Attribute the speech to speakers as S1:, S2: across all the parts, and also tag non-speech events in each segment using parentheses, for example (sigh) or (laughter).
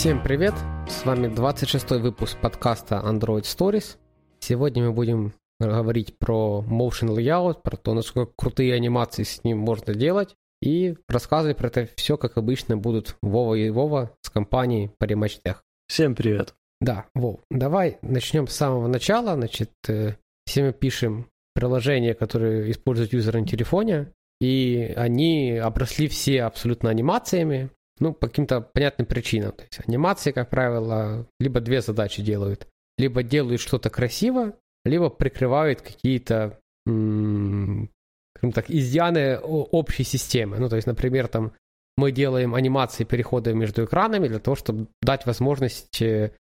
S1: Всем привет! С вами 26 выпуск подкаста Android Stories. Сегодня мы будем говорить про motion layout, про то, насколько крутые анимации с ним можно делать, и рассказывать про это все, как обычно, будут Вова и Вова с компанией Parimatch Tech.
S2: Всем привет!
S1: Да, Вов, давай начнем с самого начала. Значит, э, все мы пишем приложения, которые используют юзер на телефоне, и они обросли все абсолютно анимациями, ну, по каким-то понятным причинам. То есть анимации, как правило, либо две задачи делают. Либо делают что-то красиво, либо прикрывают какие-то, скажем так, изъяны общей системы. Ну, то есть, например, там мы делаем анимации перехода между экранами для того, чтобы дать возможность э,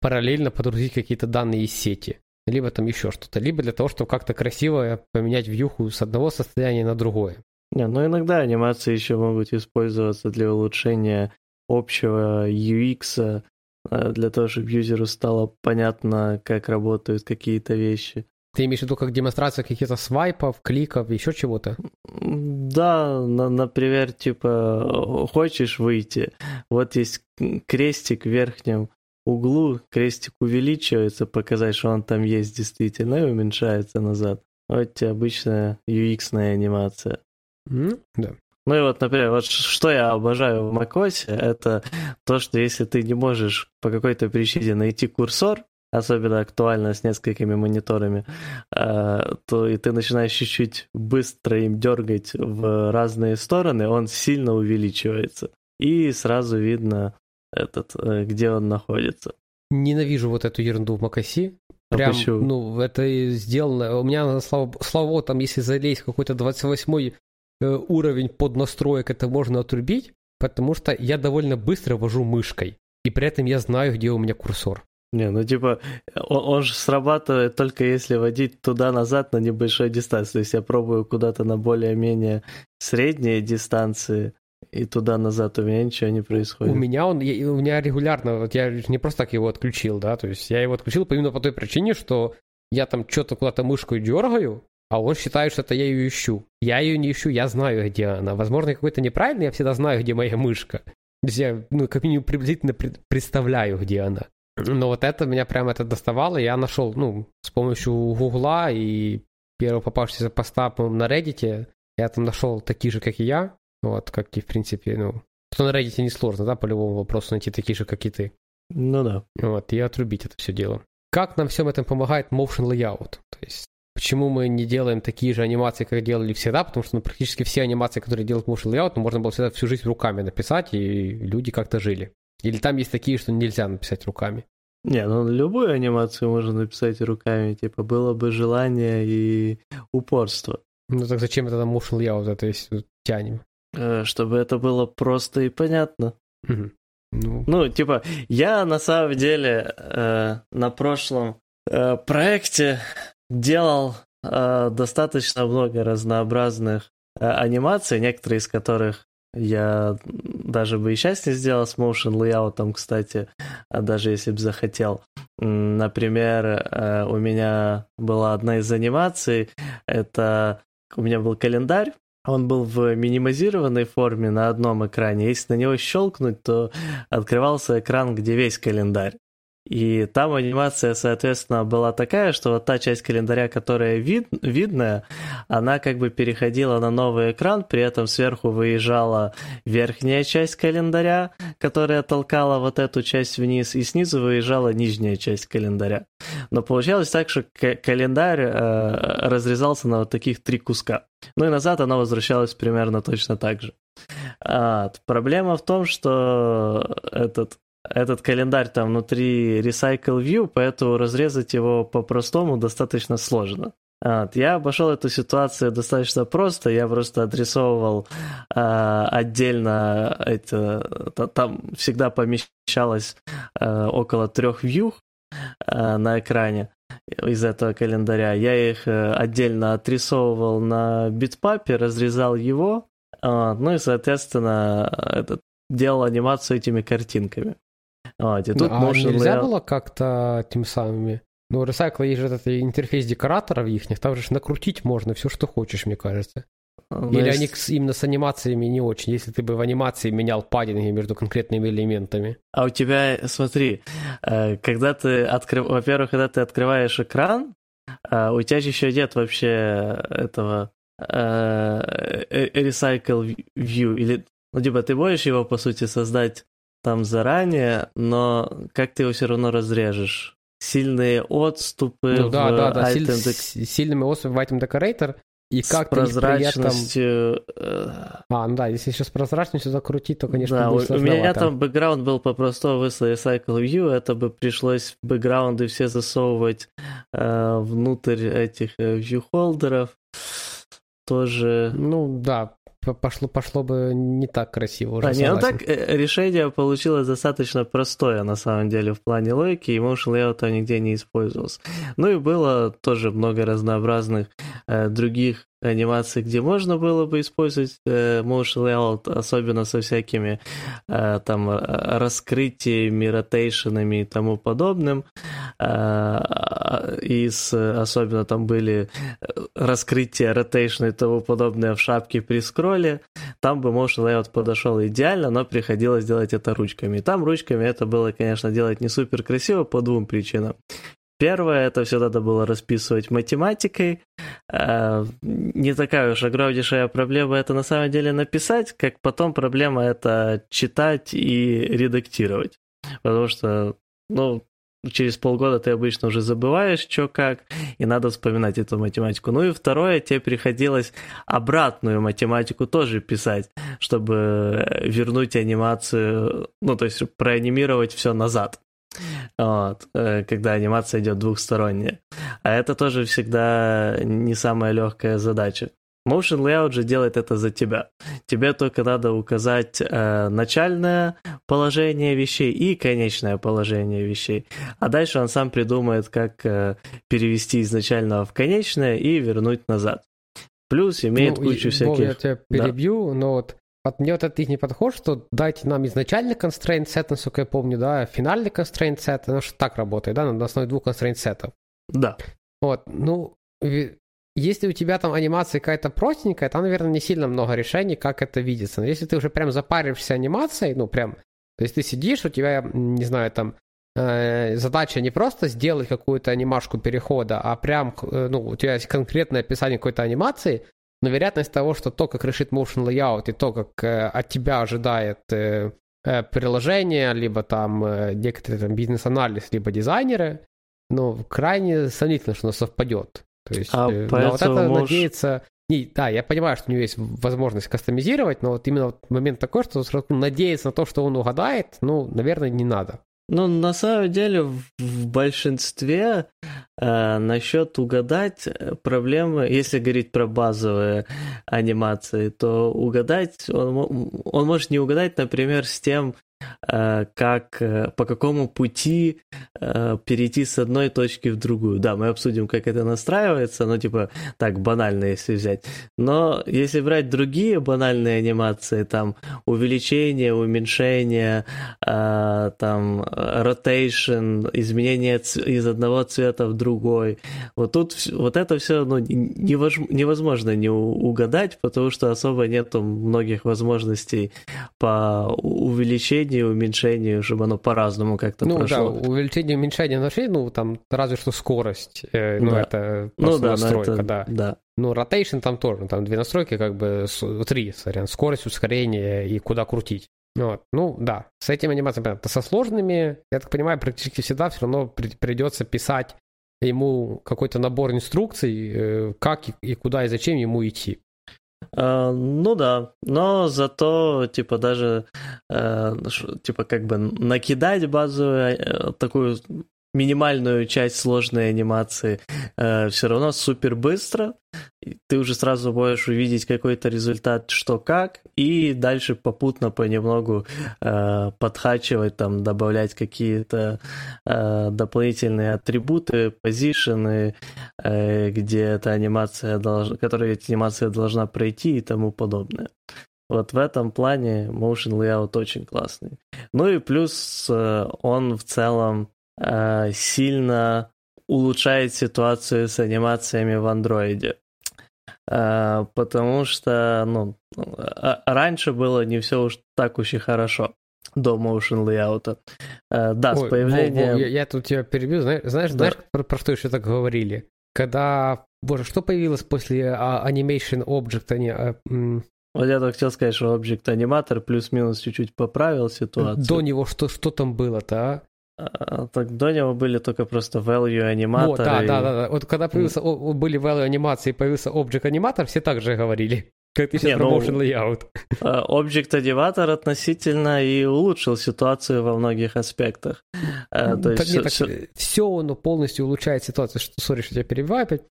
S1: параллельно подгрузить какие-то данные из сети. Либо там еще что-то. Либо для того, чтобы как-то красиво поменять вьюху с одного состояния на другое.
S2: Не, ну иногда анимации еще могут использоваться для улучшения общего UX, э, для того, чтобы юзеру стало понятно, как работают какие-то вещи.
S1: Ты имеешь в виду как демонстрация каких-то свайпов, кликов, еще чего-то?
S2: Да, на, например, типа, хочешь выйти, вот есть крестик в верхнем углу, крестик увеличивается, показать, что он там есть действительно, и уменьшается назад. Вот тебе обычная UX-ная анимация.
S1: Mm, да.
S2: Ну и вот, например, вот что я обожаю в macOS, это то, что если ты не можешь по какой-то причине найти курсор, особенно актуально с несколькими мониторами, э, то и ты начинаешь чуть-чуть быстро им дергать в разные стороны, он сильно увеличивается. И сразу видно, этот, э, где он находится.
S1: Ненавижу вот эту ерунду в macOS. А Прям, а ну, это сделано. У меня, слава, слава богу, там, если залезть какой-то 28 Э, уровень поднастроек это можно отрубить, потому что я довольно быстро вожу мышкой, и при этом я знаю, где у меня курсор.
S2: Не, ну типа, он, он же срабатывает только если водить туда-назад на небольшой дистанции. То есть я пробую куда-то на более-менее средние дистанции, и туда-назад у меня ничего не происходит.
S1: У меня он, я, у меня регулярно, вот я не просто так его отключил, да, то есть я его отключил именно по той причине, что я там что-то куда-то мышкой дергаю, а он считает, что это я ее ищу. Я ее не ищу, я знаю, где она. Возможно, какой-то неправильный, я всегда знаю, где моя мышка. То есть я, ну, как минимум, приблизительно представляю, где она. Но вот это меня прямо это доставало. Я нашел, ну, с помощью Гугла и первого попавшегося поста, по на Reddit, я там нашел такие же, как и я. Вот, как и, в принципе, ну, что на Reddit не сложно, да, по любому вопросу найти такие же, как и ты.
S2: Ну да.
S1: Вот, и отрубить это все дело. Как нам всем этом помогает Motion Layout? То есть Почему мы не делаем такие же анимации, как делали всегда? Потому что ну, практически все анимации, которые делают motion layout, ну, можно было всегда всю жизнь руками написать, и люди как-то жили. Или там есть такие, что нельзя написать руками?
S2: Не, ну любую анимацию можно написать руками, типа было бы желание и упорство.
S1: Ну так зачем это там motion layout, это есть тянем?
S2: Э, чтобы это было просто и понятно.
S1: Угу.
S2: Ну... ну, типа, я на самом деле э, на прошлом э, проекте делал э, достаточно много разнообразных э, анимаций, некоторые из которых я даже бы и сейчас не сделал с motion layout, кстати, а даже если бы захотел. Например, э, у меня была одна из анимаций, это у меня был календарь, он был в минимизированной форме на одном экране. Если на него щелкнуть, то открывался экран, где весь календарь. И там анимация, соответственно, была такая, что вот та часть календаря, которая вид, видная, она как бы переходила на новый экран, при этом сверху выезжала верхняя часть календаря, которая толкала вот эту часть вниз, и снизу выезжала нижняя часть календаря. Но получалось так, что календарь э, разрезался на вот таких три куска. Ну и назад она возвращалась примерно точно так же. А, проблема в том, что этот этот календарь там внутри Recycle View, поэтому разрезать его по-простому достаточно сложно. Вот. Я обошел эту ситуацию достаточно просто. Я просто адресовывал э, отдельно это, там всегда помещалось э, около трех view э, на экране из этого календаря. Я их э, отдельно отрисовывал на битпапе, разрезал его, э, ну и, соответственно, этот, делал анимацию этими картинками.
S1: Вот, и тут а можно нельзя было как-то тем самыми? Ну, Recycle есть же этот интерфейс декораторов их, там же накрутить можно все, что хочешь, мне кажется. Или есть... они именно с анимациями не очень, если ты бы в анимации менял паддинги между конкретными элементами.
S2: А у тебя, смотри, э, когда ты открываешь, во-первых, когда ты открываешь экран, э, у тебя же еще нет вообще этого э, recycle view, или, ну, типа, ты можешь его, по сути, создать там заранее, но как ты его все равно разрежешь? Сильные отступы
S1: ну, да, в да, да, item Силь, сильными отступами в item decorator, и
S2: с
S1: как
S2: прозрачностью...
S1: Этом... А, ну да, если еще с прозрачностью закрутить, то, конечно,
S2: да,
S1: будет
S2: у, у меня там бэкграунд был попросту выслать Cycle View, это бы пришлось бэкграунды все засовывать э, внутрь этих э, вьюхолдеров. Тоже...
S1: Ну да, пошло, пошло бы не так красиво уже.
S2: А, не, ну так э, решение получилось достаточно простое на самом деле в плане логики, и motion layout нигде не использовался. Ну и было тоже много разнообразных э, других анимации, где можно было бы использовать э, motion layout, особенно со всякими э, там раскрытиями, ротейшенами и тому подобным. Э, и с, особенно там были раскрытия, ротейшны и тому подобное в шапке при скролле. Там бы motion layout подошел идеально, но приходилось делать это ручками. И там ручками это было, конечно, делать не супер красиво по двум причинам. Первое, это все надо было расписывать математикой. Э, не такая уж огромнейшая проблема это на самом деле написать, как потом проблема это читать и редактировать. Потому что, ну, через полгода ты обычно уже забываешь, что как, и надо вспоминать эту математику. Ну и второе, тебе приходилось обратную математику тоже писать, чтобы вернуть анимацию, ну то есть проанимировать все назад вот, э, когда анимация идет двухсторонняя. А это тоже всегда не самая легкая задача. Motion Layout же делает это за тебя. Тебе только надо указать э, начальное положение вещей и конечное положение вещей. А дальше он сам придумает, как э, перевести из начального в конечное и вернуть назад. Плюс имеет ну, кучу всяких...
S1: я тебя перебью, да. но вот от мне вот этот их не подход, что дайте нам изначальный constraint set, насколько я помню, да, финальный constraint set, ну что так работает, да, на основе двух constraint сетов.
S2: Да.
S1: Вот, ну, если у тебя там анимация какая-то простенькая, там, наверное, не сильно много решений, как это видится. Но если ты уже прям запариваешься анимацией, ну, прям, то есть ты сидишь, у тебя, не знаю, там, э, задача не просто сделать какую-то анимашку перехода, а прям, э, ну, у тебя есть конкретное описание какой-то анимации, но вероятность того, что то, как решит motion layout и то, как э, от тебя ожидает э, э, приложение, либо там э, некоторые там бизнес-анализ, либо дизайнеры, ну, крайне сомнительно, что оно совпадет. То есть, а э, но вот это можешь... надеяться... Не, да, я понимаю, что у него есть возможность кастомизировать, но вот именно вот момент такой, что надеяться на то, что он угадает, ну, наверное, не надо.
S2: Ну, на самом деле, в, большинстве э, насчет угадать э, проблемы, если говорить про базовые анимации, то угадать, он, он может не угадать, например, с тем, как, э, по какому пути э, перейти с одной точки в другую. Да, мы обсудим, как это настраивается, но типа так банально, если взять. Но если брать другие банальные анимации, там увеличение, уменьшение, там rotation, изменение из одного цвета в другой, вот тут вот это все ну, невозможно не угадать, потому что особо нету многих возможностей по увеличению увеличению, уменьшению, чтобы оно по-разному как-то
S1: ну,
S2: прошло.
S1: Ну да, увеличение, уменьшение нашли, ну там разве что скорость, э, ну да. это ну просто ну, да, настройка, это, да.
S2: да.
S1: Ну, rotation там тоже, там две настройки, как бы, три, сорян, скорость, ускорение и куда крутить. Вот. Ну, да, с этими анимациями, понятно, со сложными, я так понимаю, практически всегда все равно придется писать ему какой-то набор инструкций, э, как и куда и зачем ему идти.
S2: Uh, ну да, но зато, типа, даже, uh, типа, как бы накидать базовую uh, такую минимальную часть сложной анимации э, все равно супер быстро. Ты уже сразу можешь увидеть какой-то результат, что как, и дальше попутно понемногу э, подхачивать, там, добавлять какие-то э, дополнительные атрибуты, позишены, э, где эта анимация должна, которые эта анимация должна пройти и тому подобное. Вот в этом плане Motion Layout очень классный. Ну и плюс э, он в целом сильно улучшает ситуацию с анимациями в андроиде. потому что, ну, раньше было не все уж так уж и хорошо до motion layout. Да, Ой, с появлением... Во, во,
S1: я, я тут тебя перебью. Знаешь, знаешь, да. знаешь про, про что еще так говорили? Когда, боже, что появилось после а, Animation Object? Они, а,
S2: вот я только хотел сказать, что Object Animator плюс-минус чуть-чуть поправил ситуацию.
S1: До него что, что там было-то, а?
S2: А? Так до него были только просто value аниматоры. Вот,
S1: да, да, да, да. Вот когда появился, mm. были value анимации, появился Object Animator, все так же говорили. (laughs) Как ты сейчас про ну, motion layout. (laughs)
S2: А, Object Animator относительно и улучшил ситуацию во многих аспектах.
S1: А, то есть так, все, нет, все... все оно полностью улучшает ситуацию. Что, сори, что тебя перебиваю опять.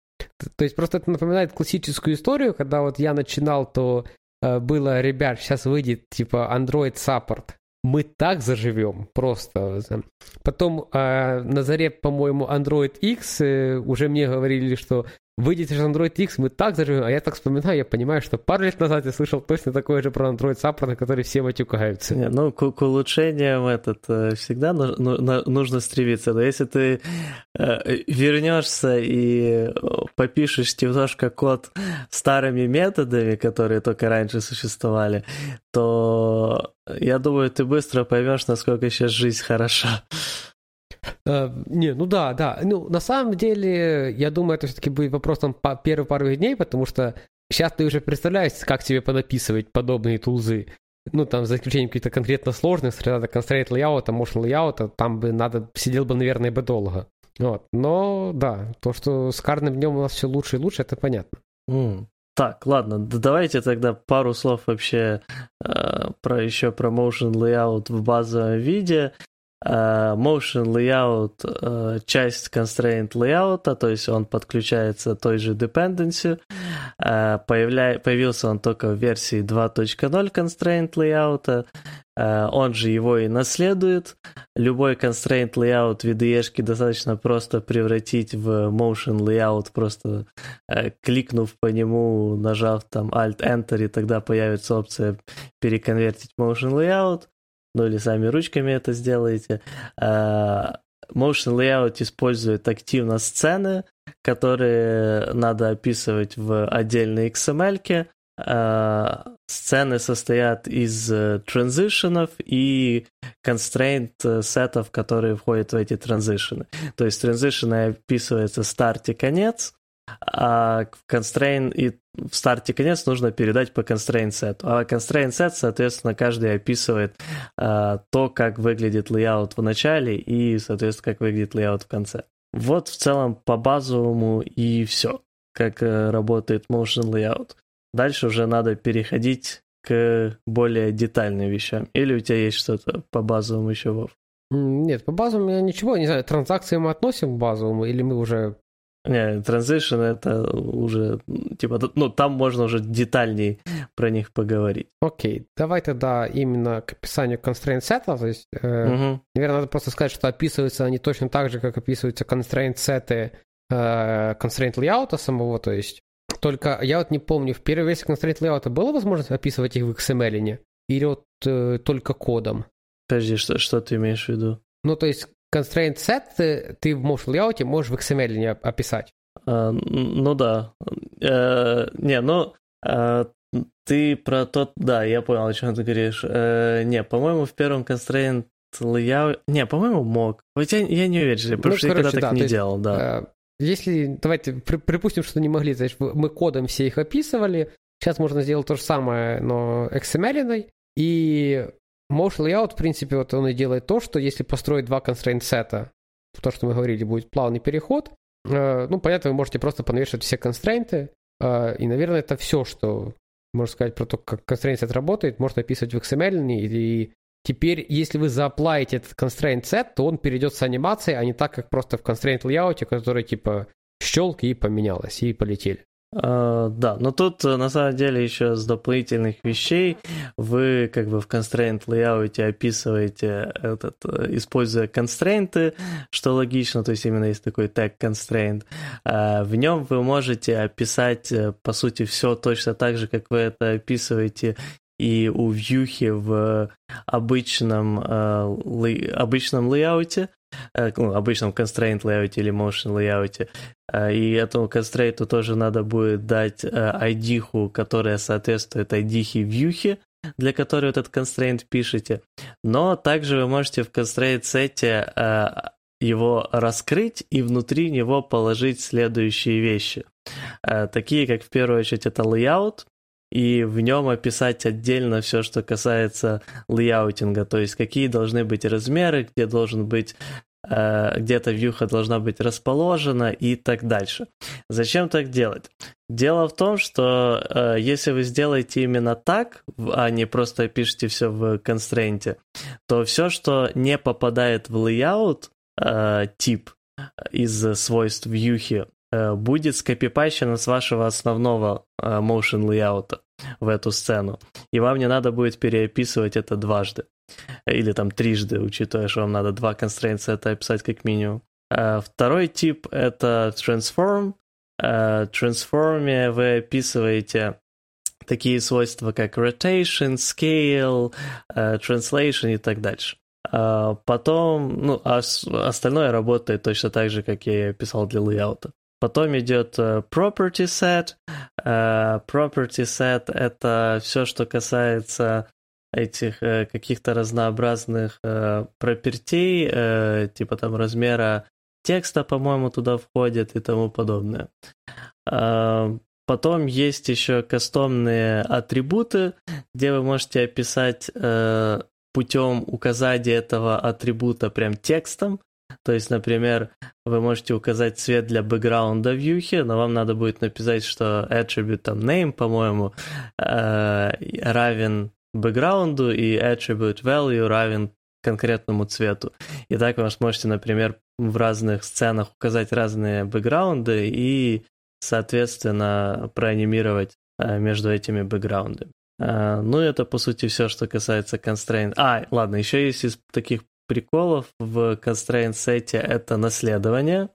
S1: То есть просто это напоминает классическую историю, когда вот я начинал, то Э, было, ребят, сейчас выйдет типа Android Support. Мы так заживем просто. Потом э, на заре, по-моему, Android X э, уже мне говорили, что выйдет же Android X, мы так заживем. А я так вспоминаю, я понимаю, что пару лет назад я слышал точно такое же про Android Support, на который все матюкаются.
S2: Не, ну, к, к улучшениям этот э, всегда ну, нужно стремиться. Но если ты э, вернешься и попишешь немножко код старыми методами, которые только раньше существовали, то я думаю, ты быстро поймешь, насколько сейчас жизнь хороша.
S1: Uh, не, ну да, да. Ну, на самом деле, я думаю, это все-таки будет вопросом по первых пару дней, потому что сейчас ты уже представляешь, как тебе понаписывать подобные тулзы. Ну, там, за исключением каких-то конкретно сложных, среда constraint layout, motion layout, там бы надо, сидел бы, наверное, бы долго. Вот. Но, да, то, что с каждым днем у нас все лучше и лучше, это понятно.
S2: Mm. Так, ладно, давайте тогда пару слов вообще э, про еще про motion layout в базовом виде. Э, motion layout э, часть constraint layout, то есть он подключается той же dependency. Э, появля... Появился он только в версии 2.0 constraint layout. Он же его и наследует. Любой constraint layout в IDE достаточно просто превратить в motion layout, просто кликнув по нему, нажав там Alt-Enter, и тогда появится опция переконвертить motion layout ну или сами ручками это сделаете. А, motion Layout использует активно сцены, которые надо описывать в отдельной XML. -ке. А, сцены состоят из э, транзишенов и constraint сетов, которые входят в эти транзишены. То есть транзишены описывается старт и конец, а в constraint и в старте конец нужно передать по constraint set. А constraint set, соответственно, каждый описывает а, то, как выглядит layout в начале и, соответственно, как выглядит layout в конце. Вот в целом по базовому и все, как э, работает motion layout. Дальше уже надо переходить к более детальным вещам. Или у тебя есть что-то по базовому еще, Вов?
S1: Нет, по базовому я ничего, не знаю, транзакции мы относим к базовому, или мы уже
S2: не, Transition это уже, типа, ну, там можно уже детальней про них поговорить.
S1: Окей, okay. давай тогда именно к описанию constraint сетов. То есть, э, угу. наверное, надо просто сказать, что описываются они точно так же, как описываются constraint сеты э, constraint layout самого, то есть только я вот не помню, в первой версии constraint layout была возможность описывать их в XML или вот э, только кодом?
S2: Подожди, что, что ты имеешь в виду?
S1: Ну, то есть constraint set ты, в motion layout можешь в XML не описать.
S2: А, ну да. А, не, ну а, ты про тот... Да, я понял, о чем ты говоришь. А, не, по-моему, в первом constraint layout... Не, по-моему, мог. Хотя я не уверен, потому ну, что короче, я когда так да, не делал, да. А,
S1: если, давайте при, припустим, что не могли, значит, мы кодом все их описывали, сейчас можно сделать то же самое, но XML, и Motion Layout, в принципе, вот он и делает то, что если построить два constraint сета, то, что мы говорили, будет плавный переход, э, ну, понятно, вы можете просто понавешивать все констрейнты, э, и, наверное, это все, что можно сказать про то, как constraint set работает, можно описывать в XML, и теперь, если вы зааплаете этот constraint set, то он перейдет с анимацией, а не так, как просто в constraint layout, который, типа, щелк и поменялось, и полетели.
S2: Uh, да, но тут э, на самом деле еще с дополнительных вещей вы как бы в constraint layout описываете этот, э, используя констрейнты, что логично, то есть именно есть такой tag constraint. В нем вы можете описать по сути все точно так же, как вы это описываете и у вьюхи в обычном, обычном лейауте, ну, обычном constraint layout или motion layout. И этому constraint тоже надо будет дать ID, которая соответствует ID вьюхи, для которой этот constraint пишете. Но также вы можете в constraint сете его раскрыть и внутри него положить следующие вещи. Такие как в первую очередь это layout, и в нем описать отдельно все, что касается layouting а, то есть какие должны быть размеры, где должен быть э, где-то вьюха должна быть расположена и так дальше. Зачем так делать? Дело в том, что э, если вы сделаете именно так, а не просто пишете все в constraint е, то все, что не попадает в layout э, тип из свойств вьюхи, будет скопипащено с вашего основного э, motion layout в эту сцену. И вам не надо будет переописывать это дважды. Или там трижды, учитывая, что вам надо два constraints это описать как минимум. Э, второй тип — это transform. В transform вы описываете такие свойства, как rotation, scale, translation и так дальше. Потом, ну, остальное работает точно так же, как я и описал для лейаута. Потом идет э, property set. Э, property set — это все, что касается этих э, каких-то разнообразных пропертей, типа там размера текста, по-моему, туда входит и тому подобное. Потом есть еще кастомные атрибуты, где вы можете описать путем указания этого атрибута прям текстом. То есть, например, вы можете указать цвет для бэкграунда в вьюхе, но вам надо будет написать, что attribute там name, по-моему, э, равен бэкграунду и attribute value равен конкретному цвету. И так вы сможете, например, в разных сценах указать разные бэкграунды и, соответственно, проанимировать э, между этими бэкграундами. Uh, ну, это, по сути, все, что касается constraint. А, ладно, еще есть из таких приколов в constraint сете это наследование.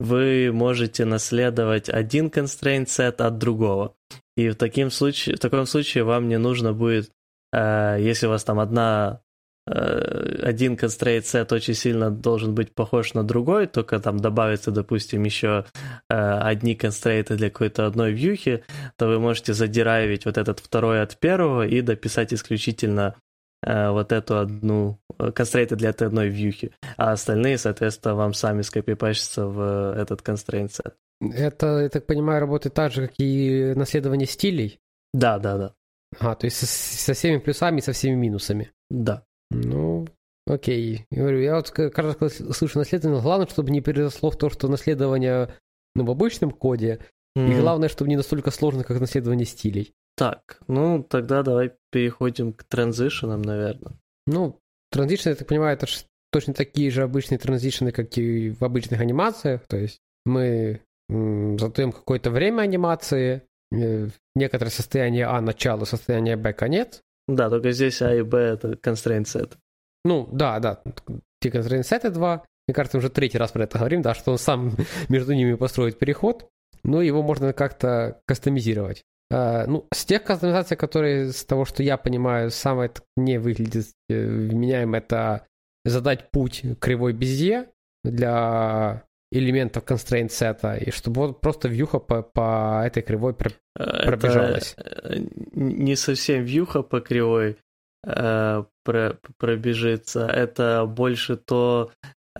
S2: Вы можете наследовать один constraint set от другого. И в, таким случае, в таком случае вам не нужно будет, э, если у вас там одна э, один constraint set очень сильно должен быть похож на другой, только там добавится, допустим, еще э, одни констрейты для какой-то одной вьюхи, то вы можете задирайвить вот этот второй от первого и дописать исключительно вот эту одну, э, констрейты для этой одной вьюхи, а остальные, соответственно, вам сами скопипащатся в э, этот constraint set.
S1: Это, я так понимаю, работает так же, как и наследование стилей?
S2: Да, да, да.
S1: А, то есть со, со всеми плюсами и со всеми минусами?
S2: Да.
S1: Ну, окей. Я говорю, я вот каждый раз слышу наследование, главное, чтобы не переросло в то, что наследование ну, в обычном коде, mm-hmm. и главное, чтобы не настолько сложно, как наследование стилей.
S2: Так, ну тогда давай переходим к транзишенам, наверное.
S1: Ну, транзишены, я так понимаю, это точно такие же обычные транзишены, как и в обычных анимациях. То есть мы задаем какое-то время анимации, э, некоторое состояние А начало, состояние Б конец.
S2: Да, только здесь А и Б это constraint set.
S1: Ну, да, да. Те constraint set два. Мне кажется, уже третий раз про это говорим, да, что он сам (laughs) между ними построит переход. Но его можно как-то кастомизировать. Uh, ну, с тех кастомизаций, которые, с того, что я понимаю, самое не выглядит э, вменяем, это задать путь кривой безе для элементов constraint сета, и чтобы вот просто вьюха по, по этой кривой про, пробежалась. Это
S2: э, не совсем вьюха по кривой э, про, пробежится, это больше то,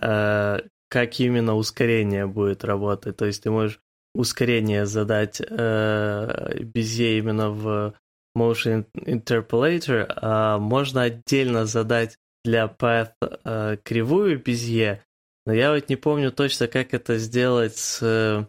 S2: э, как именно ускорение будет работать. То есть ты можешь ускорение задать э, безе именно в Motion Interpolator, а можно отдельно задать для Path э, кривую безе, но я вот не помню точно, как это сделать с э,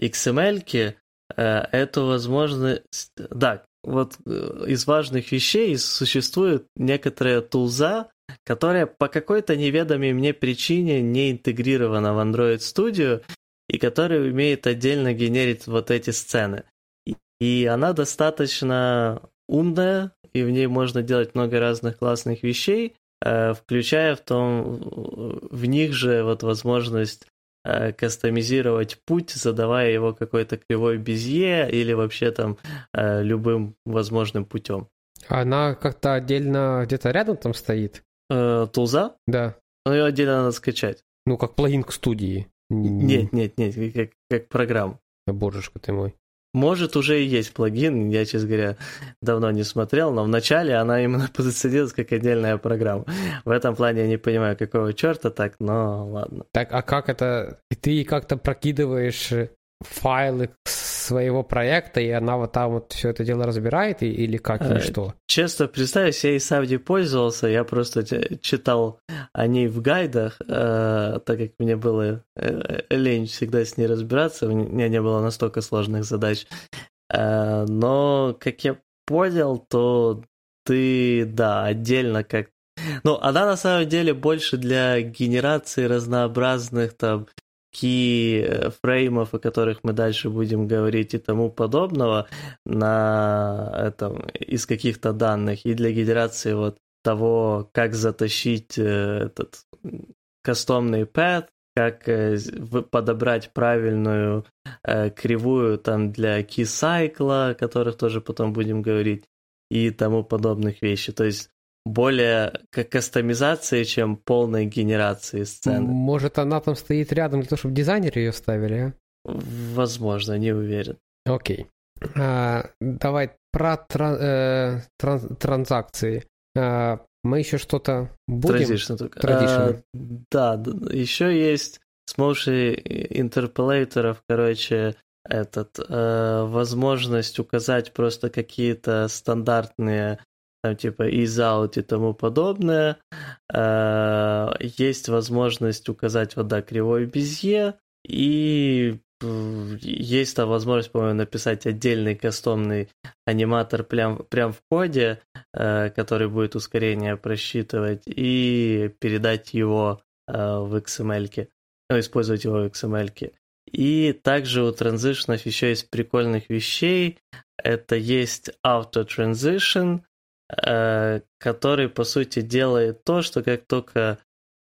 S2: XML. -ки. Э, эту возможность... Да, вот э, из важных вещей существует некоторая тулза, которая по какой-то неведомой мне причине не интегрирована в Android Studio, и который умеет отдельно генерить вот эти сцены. И она достаточно умная, и в ней можно делать много разных классных вещей, э, включая в том, в них же вот возможность э, кастомизировать путь, задавая его какой-то кривой безе или вообще там э, любым возможным путем.
S1: Она как-то отдельно где-то рядом там стоит?
S2: Тулза?
S1: Да.
S2: Но ее отдельно надо скачать.
S1: Ну, как плагин к студии.
S2: Нет, нет, нет, как, как программу.
S1: Божешка ты мой.
S2: Может, уже и есть плагин, я, честно говоря, давно не смотрел, но вначале она именно (laughs) позиционировалась как отдельная программа. В этом плане я не понимаю, какого черта так, но ладно.
S1: Так, а как это? Ты как-то прокидываешь файлы своего проекта, и она вот там вот все это дело разбирает, или как, или э, что?
S2: Честно признаюсь, я и сам не пользовался, я просто читал о ней в гайдах, э, так как мне было э, лень всегда с ней разбираться, у меня не было настолько сложных задач. Э, но, как я понял, то ты, да, отдельно как ну, она на самом деле больше для генерации разнообразных там фреймов, о которых мы дальше будем говорить и тому подобного на этом из каких-то данных и для генерации вот того, как затащить э, этот кастомный path, как э, подобрать правильную э, кривую там для key cycle, о которых тоже потом будем говорить, и тому подобных вещей. То есть более как кастомизации, чем полной генерации сцены.
S1: Может, она там стоит рядом для того, чтобы дизайнеры ее ставили, а?
S2: Возможно, не уверен.
S1: Окей. А, давай про тран, э, тран, транзакции. А, мы еще что-то будем?
S2: Traditional. Traditional. А, да, еще есть с motion интерполейторов, короче, этот, э, возможность указать просто какие-то стандартные там типа из out и тому подобное. Э, есть возможность указать вот, да, кривой безе, и есть там возможность, по-моему, написать отдельный кастомный аниматор прям, прям в коде, э, который будет ускорение просчитывать, и передать его э, в XML, ну, использовать его в XML. И также у транзишнов еще есть прикольных вещей. Это есть auto transition, Э, который, по сути, делает то, что как только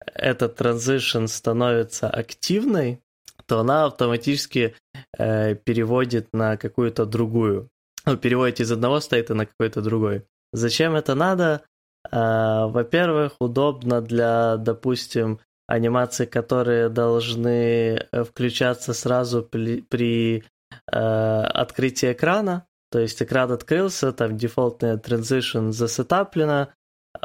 S2: этот транзишн становится активной, то она автоматически э, переводит на какую-то другую. Ну, переводит из одного стейта на какой-то другой. Зачем это надо? Э, во-первых, удобно для, допустим, анимаций, которые должны э, включаться сразу при, при э, открытии экрана. То есть экран открылся, там дефолтная transition засетаплена,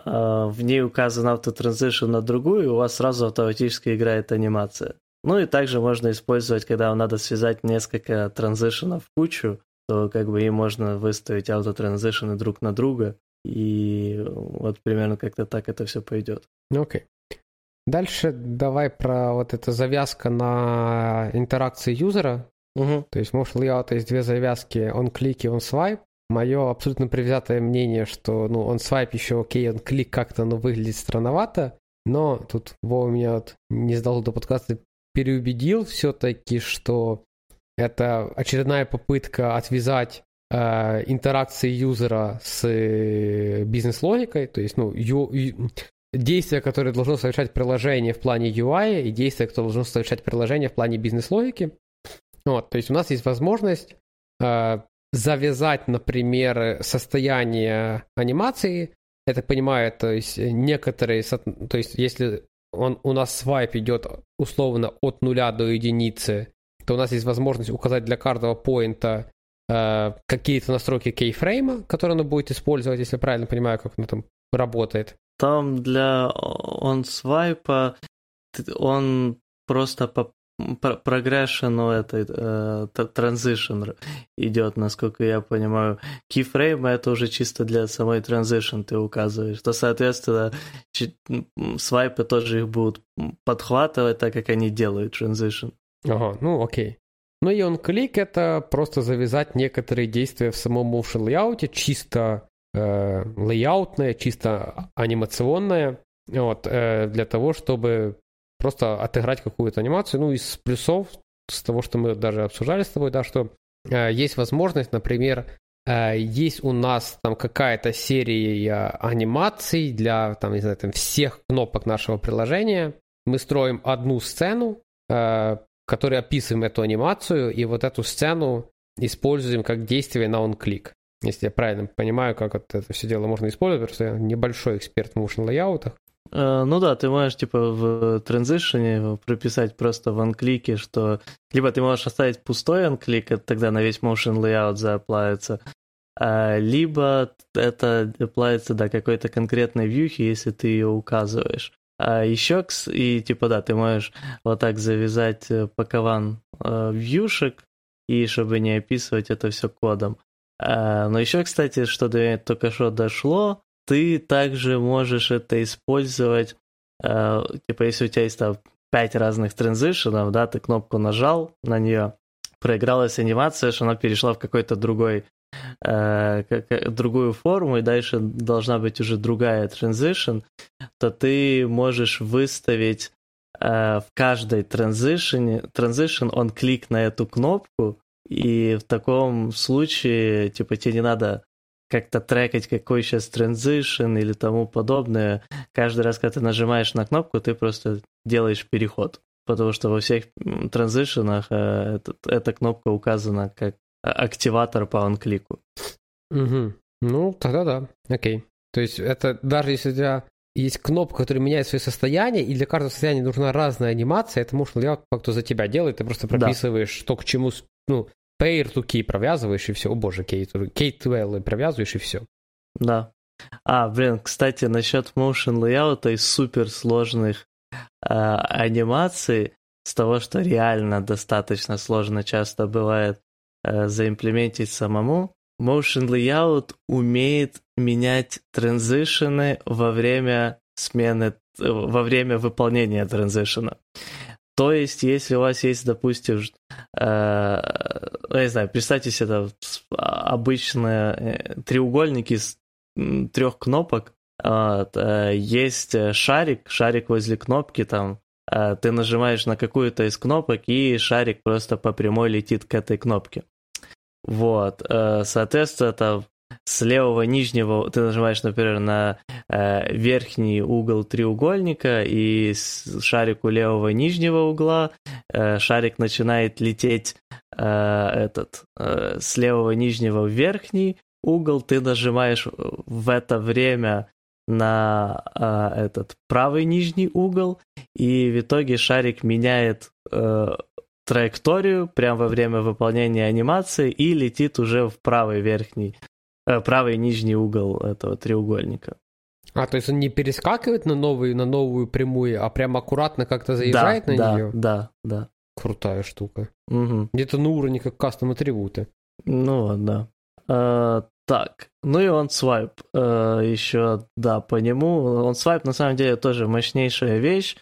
S2: а, в ней указан автотранзишн на другую, и у вас сразу автоматически играет анимация. Ну и также можно использовать, когда вам надо связать несколько транзишенов в кучу, то как бы им можно выставить автотранзишены друг на друга, и вот примерно как-то так это все пойдет.
S1: Окей. Okay. Дальше давай про вот эту завязка на интеракции юзера. Угу. То есть в Motion Layout есть две завязки он клик и он свайп. Мое абсолютно привзятое мнение, что ну, он свайп еще окей, он клик как-то ну, выглядит странновато, но тут Вова меня вот не сдал до подкаста, переубедил все-таки, что это очередная попытка отвязать э, интеракции юзера с э, бизнес-логикой, то есть, ну, ю, ю, действия, которые должно совершать приложение в плане UI и действия, которые должно совершать приложение в плане бизнес-логики. Вот, то есть у нас есть возможность э, завязать, например, состояние анимации. Это понимаю, то есть некоторые, то есть если он, у нас свайп идет условно от нуля до единицы, то у нас есть возможность указать для каждого поинта э, какие-то настройки кейфрейма, которые он будет использовать, если правильно понимаю, как он там работает.
S2: Там для он свайпа он просто по прогрессион у этой э, transition идет, насколько я понимаю. Keyframe это уже чисто для самой transition ты указываешь. То, соответственно, свайпы тоже их будут подхватывать, так как они делают transition.
S1: Ага, ну окей. Ну и он клик это просто завязать некоторые действия в самом motion layout, чисто э, лейаутное, чисто анимационное, вот, э, для того, чтобы просто отыграть какую-то анимацию. Ну, из плюсов, с того, что мы даже обсуждали с тобой, да, что э, есть возможность, например, э, есть у нас там какая-то серия анимаций для, там, не знаю, там, всех кнопок нашего приложения. Мы строим одну сцену, э, которой описываем эту анимацию, и вот эту сцену используем как действие на он-клик. Если я правильно понимаю, как вот это все дело можно использовать, потому что я небольшой эксперт в motion лайаутах.
S2: Э, ну да, ты можешь типа в транзишене прописать просто в анклике, что либо ты можешь оставить пустой анклик, это тогда на весь motion layout зааплается, а, либо это аплается до какой-то конкретной вьюхи, если ты ее указываешь. А еще, и типа да, ты можешь вот так завязать э, пакован э, вьюшек, и чтобы не описывать это все кодом. А, но еще, кстати, что до меня только что дошло, ты также можешь это использовать, э, типа, если у тебя есть там пять разных транзишенов, да, ты кнопку нажал на нее, проигралась анимация, что она перешла в какой-то другой э, другую форму, и дальше должна быть уже другая transition, то ты можешь выставить э, в каждой transition, transition он клик на эту кнопку, и в таком случае, типа, тебе не надо как-то трекать, какой сейчас транзишн или тому подобное. Каждый раз, когда ты нажимаешь на кнопку, ты просто делаешь переход. Потому что во всех транзишенах э, эта кнопка указана как активатор по анклику.
S1: Угу. Ну, тогда да, окей. То есть это даже если у тебя есть кнопка, которая меняет свое состояние, и для каждого состояния нужна разная анимация, это motion layout как-то за тебя делает, ты просто прописываешь, да. что к чему, ну, pair to key провязываешь, и все. О боже, key to, key to L провязываешь, и все.
S2: Да. А, блин, кстати, насчет motion layout и суперсложных э, анимаций, с того, что реально достаточно сложно часто бывает э, заимплементить самому, Motion Layout умеет менять транзишены во время смены, во время выполнения транзишена. То есть, если у вас есть, допустим, э, я не знаю, представьте себе это обычные э, треугольники с трех кнопок, вот, э, есть шарик, шарик возле кнопки, там э, ты нажимаешь на какую-то из кнопок, и шарик просто по прямой летит к этой кнопке. Вот, э, соответственно, это с левого нижнего ты нажимаешь, например, на э, верхний угол треугольника, и с шарику левого нижнего угла э, шарик начинает лететь э, этот э, с левого нижнего в верхний угол, ты нажимаешь в это время на э, этот правый нижний угол, и в итоге шарик меняет э, траекторию прямо во время выполнения анимации и летит уже в правый верхний, правый нижний угол этого треугольника.
S1: А, то есть он не перескакивает на новую, на новую прямую, а прямо аккуратно как-то заезжает
S2: да,
S1: на
S2: да,
S1: нее?
S2: Да, да.
S1: Крутая штука.
S2: Угу.
S1: Где-то на уровне как кастом атрибуты.
S2: Ну да. А, так, ну и он свайп а, еще, да, по нему. Он свайп на самом деле тоже мощнейшая вещь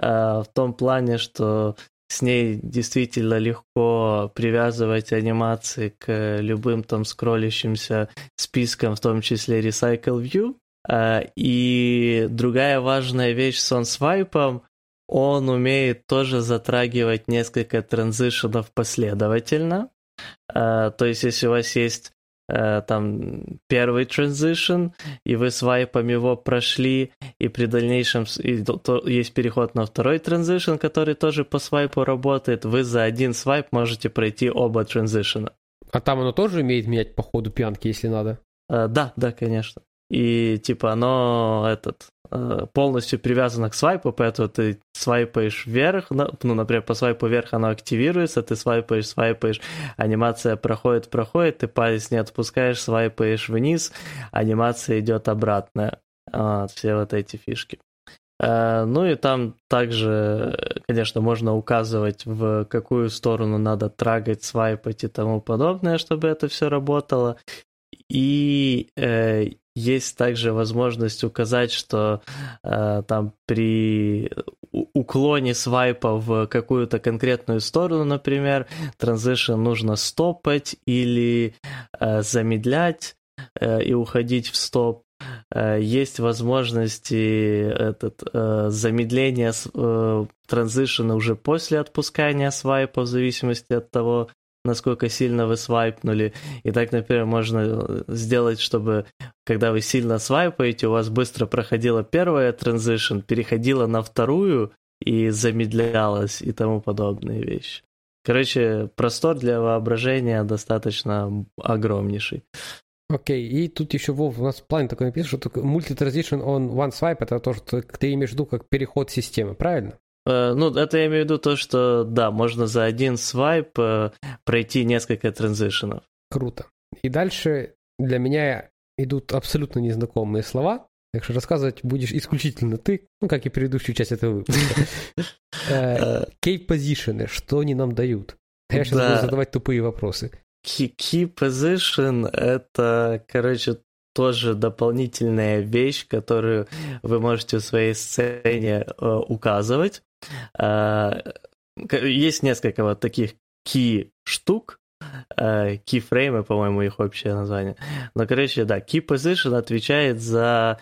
S2: а, в том плане, что с ней действительно легко привязывать анимации к любым там скроллящимся спискам, в том числе Recycle View. А, и другая важная вещь с OnSwipe, он умеет тоже затрагивать несколько транзишенов последовательно. А, то есть, если у вас есть там первый transition, и вы свайпом его прошли, и при дальнейшем и то, есть переход на второй transition, который тоже по свайпу работает, вы за один свайп можете пройти оба транзишена.
S1: А там оно тоже умеет менять по ходу пьянки, если надо?
S2: Uh, да, да, конечно и типа оно этот э, полностью привязано к свайпу, поэтому ты свайпаешь вверх, ну, например, по свайпу вверх оно активируется, ты свайпаешь, свайпаешь, анимация проходит, проходит, ты палец не отпускаешь, свайпаешь вниз, анимация идет обратно. Вот, все вот эти фишки. Э, ну и там также, конечно, можно указывать, в какую сторону надо трагать, свайпать и тому подобное, чтобы это все работало. И э, есть также возможность указать, что э, там при уклоне свайпа в какую-то конкретную сторону, например, транзишн нужно стопать или э, замедлять э, и уходить в стоп. Э, есть возможности этот, э, замедления э, транзишена уже после отпускания свайпа в зависимости от того, насколько сильно вы свайпнули. И так, например, можно э, сделать, чтобы когда вы сильно свайпаете, у вас быстро проходила первая транзишн, переходила на вторую и замедлялась и тому подобные вещи. Короче, простор для воображения достаточно огромнейший.
S1: Окей, и тут еще, Вов, у нас в плане такой написано, что multi-transition on one swipe, это то, что ты имеешь в виду как переход системы, правильно?
S2: Э, ну, это я имею в виду то, что, да, можно за один свайп э, пройти несколько транзишенов.
S1: Круто. И дальше для меня идут абсолютно незнакомые слова, так что рассказывать будешь исключительно ты, ну, как и предыдущую часть этого выпуска. (laughs) Кей-позишены, что они нам дают? Я сейчас буду задавать тупые вопросы.
S2: Key position — это, короче, тоже дополнительная вещь, которую вы можете в своей сцене э, указывать. Э, есть несколько вот таких key штук, э, keyframe, по-моему, их общее название. Но, короче, да, key position отвечает за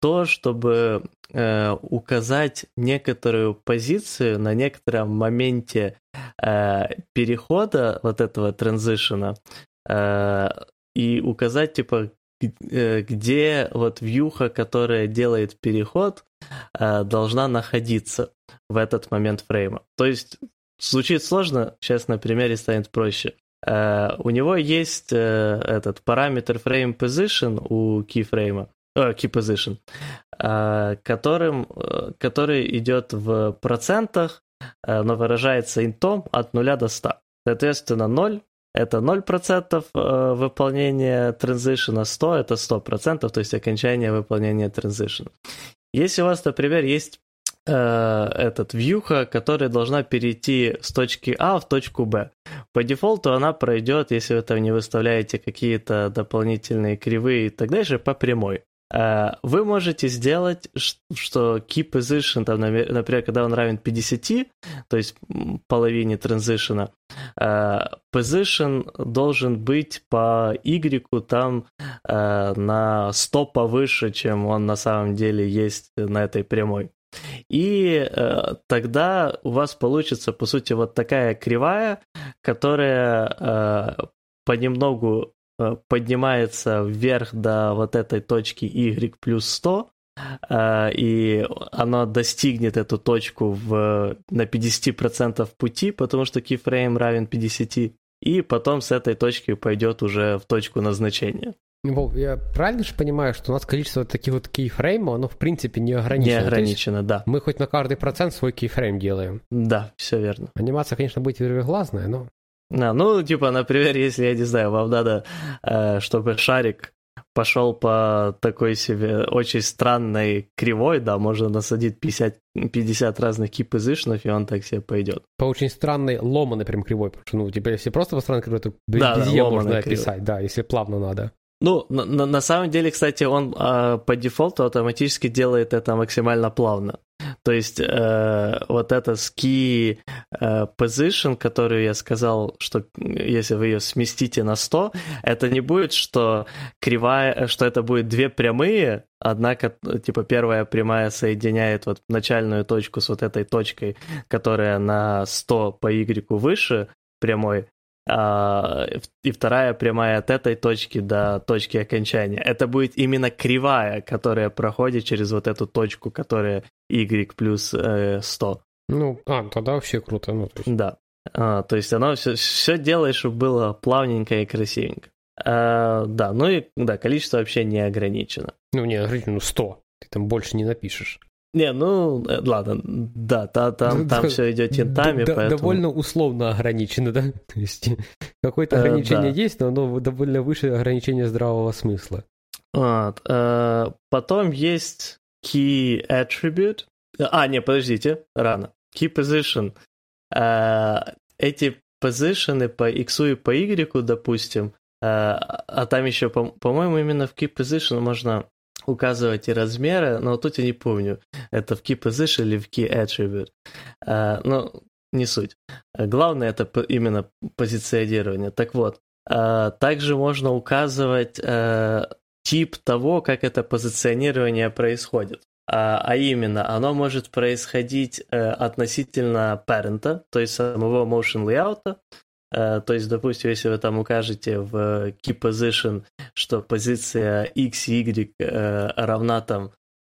S2: то, чтобы э, указать некоторую позицию на некотором моменте э, перехода вот этого транзишена э, и указать, типа, где вот вьюха, которая делает переход, э, должна находиться в этот момент фрейма. То есть звучит сложно, сейчас на примере станет проще. Uh, у него есть этот параметр frame position у keyframe, uh, key position, которым, который идет в процентах, но выражается интом от 0 до 100. Соответственно, 0 это 0% выполнения транзишена, 100 это 100%, то есть окончание выполнения транзишена. Если у вас, например, есть Э, этот вьюха, которая должна перейти с точки А в точку Б. По дефолту она пройдет, если вы там не выставляете какие-то дополнительные кривые и так дальше, по прямой. Э, вы можете сделать, что key position, там, например, когда он равен 50, то есть половине транзишена, э, position должен быть по Y там на 100 повыше, чем он на самом деле есть на этой прямой. И э, тогда у вас получится, по сути, вот такая кривая, которая э, понемногу э, поднимается вверх до вот этой точки y плюс 100, э, и она достигнет эту точку в, на 50% пути, потому что keyframe равен 50, и потом с этой точки пойдет уже в точку назначения.
S1: Вов, я правильно же понимаю, что у нас количество таких вот кейфреймов, оно в принципе не ограничено?
S2: Не ограничено, да.
S1: Мы хоть на каждый процент свой кейфрейм делаем.
S2: Да, все верно.
S1: Анимация, конечно, будет вероглазная, но...
S2: Да, ну, типа, например, если, я не знаю, вам надо, э, чтобы шарик пошел по такой себе очень странной кривой, да, можно насадить 50, 50 разных кипозишнов, и он так себе пойдет.
S1: По очень странной ломаной прям кривой, потому что, ну, теперь если просто по странной кривой, то да, да, можно описать, да, если плавно надо.
S2: Ну, на, на самом деле, кстати, он э, по дефолту автоматически делает это максимально плавно. То есть э, вот эта ski э, position, которую я сказал, что если вы ее сместите на 100, это не будет, что кривая, что это будет две прямые, однако, типа, первая прямая соединяет вот начальную точку с вот этой точкой, которая на 100 по y выше прямой, и вторая прямая от этой точки до точки окончания. Это будет именно кривая, которая проходит через вот эту точку, которая y плюс э, 100.
S1: Ну, а, тогда вообще круто. Ну,
S2: то есть... Да. А, то есть оно все, все делает, чтобы было плавненько и красивенько. А, да, ну и да, количество вообще не ограничено.
S1: Ну, не ограничено, ну 100. Ты там больше не напишешь.
S2: Не, ну, э, ладно, да, та, там, там все идет тентами,
S1: да,
S2: поэтому...
S1: Довольно условно ограничено, да? (laughs) То есть какое-то э, ограничение да. есть, но оно довольно выше ограничения здравого смысла.
S2: Вот. Э, потом есть key attribute. А, не, подождите, рано. Key position. Э, эти позишены по x и по y, допустим, э, а там еще, по- по-моему, именно в key position можно указывать и размеры, но тут я не помню, это в key position или в key attribute. Uh, ну, не суть. Главное это именно позиционирование. Так вот, uh, также можно указывать uh, тип того, как это позиционирование происходит. А именно, оно может происходить относительно парента, то есть самого motion layout, Э, то есть, допустим, если вы там укажете в key position, что позиция x y э, равна там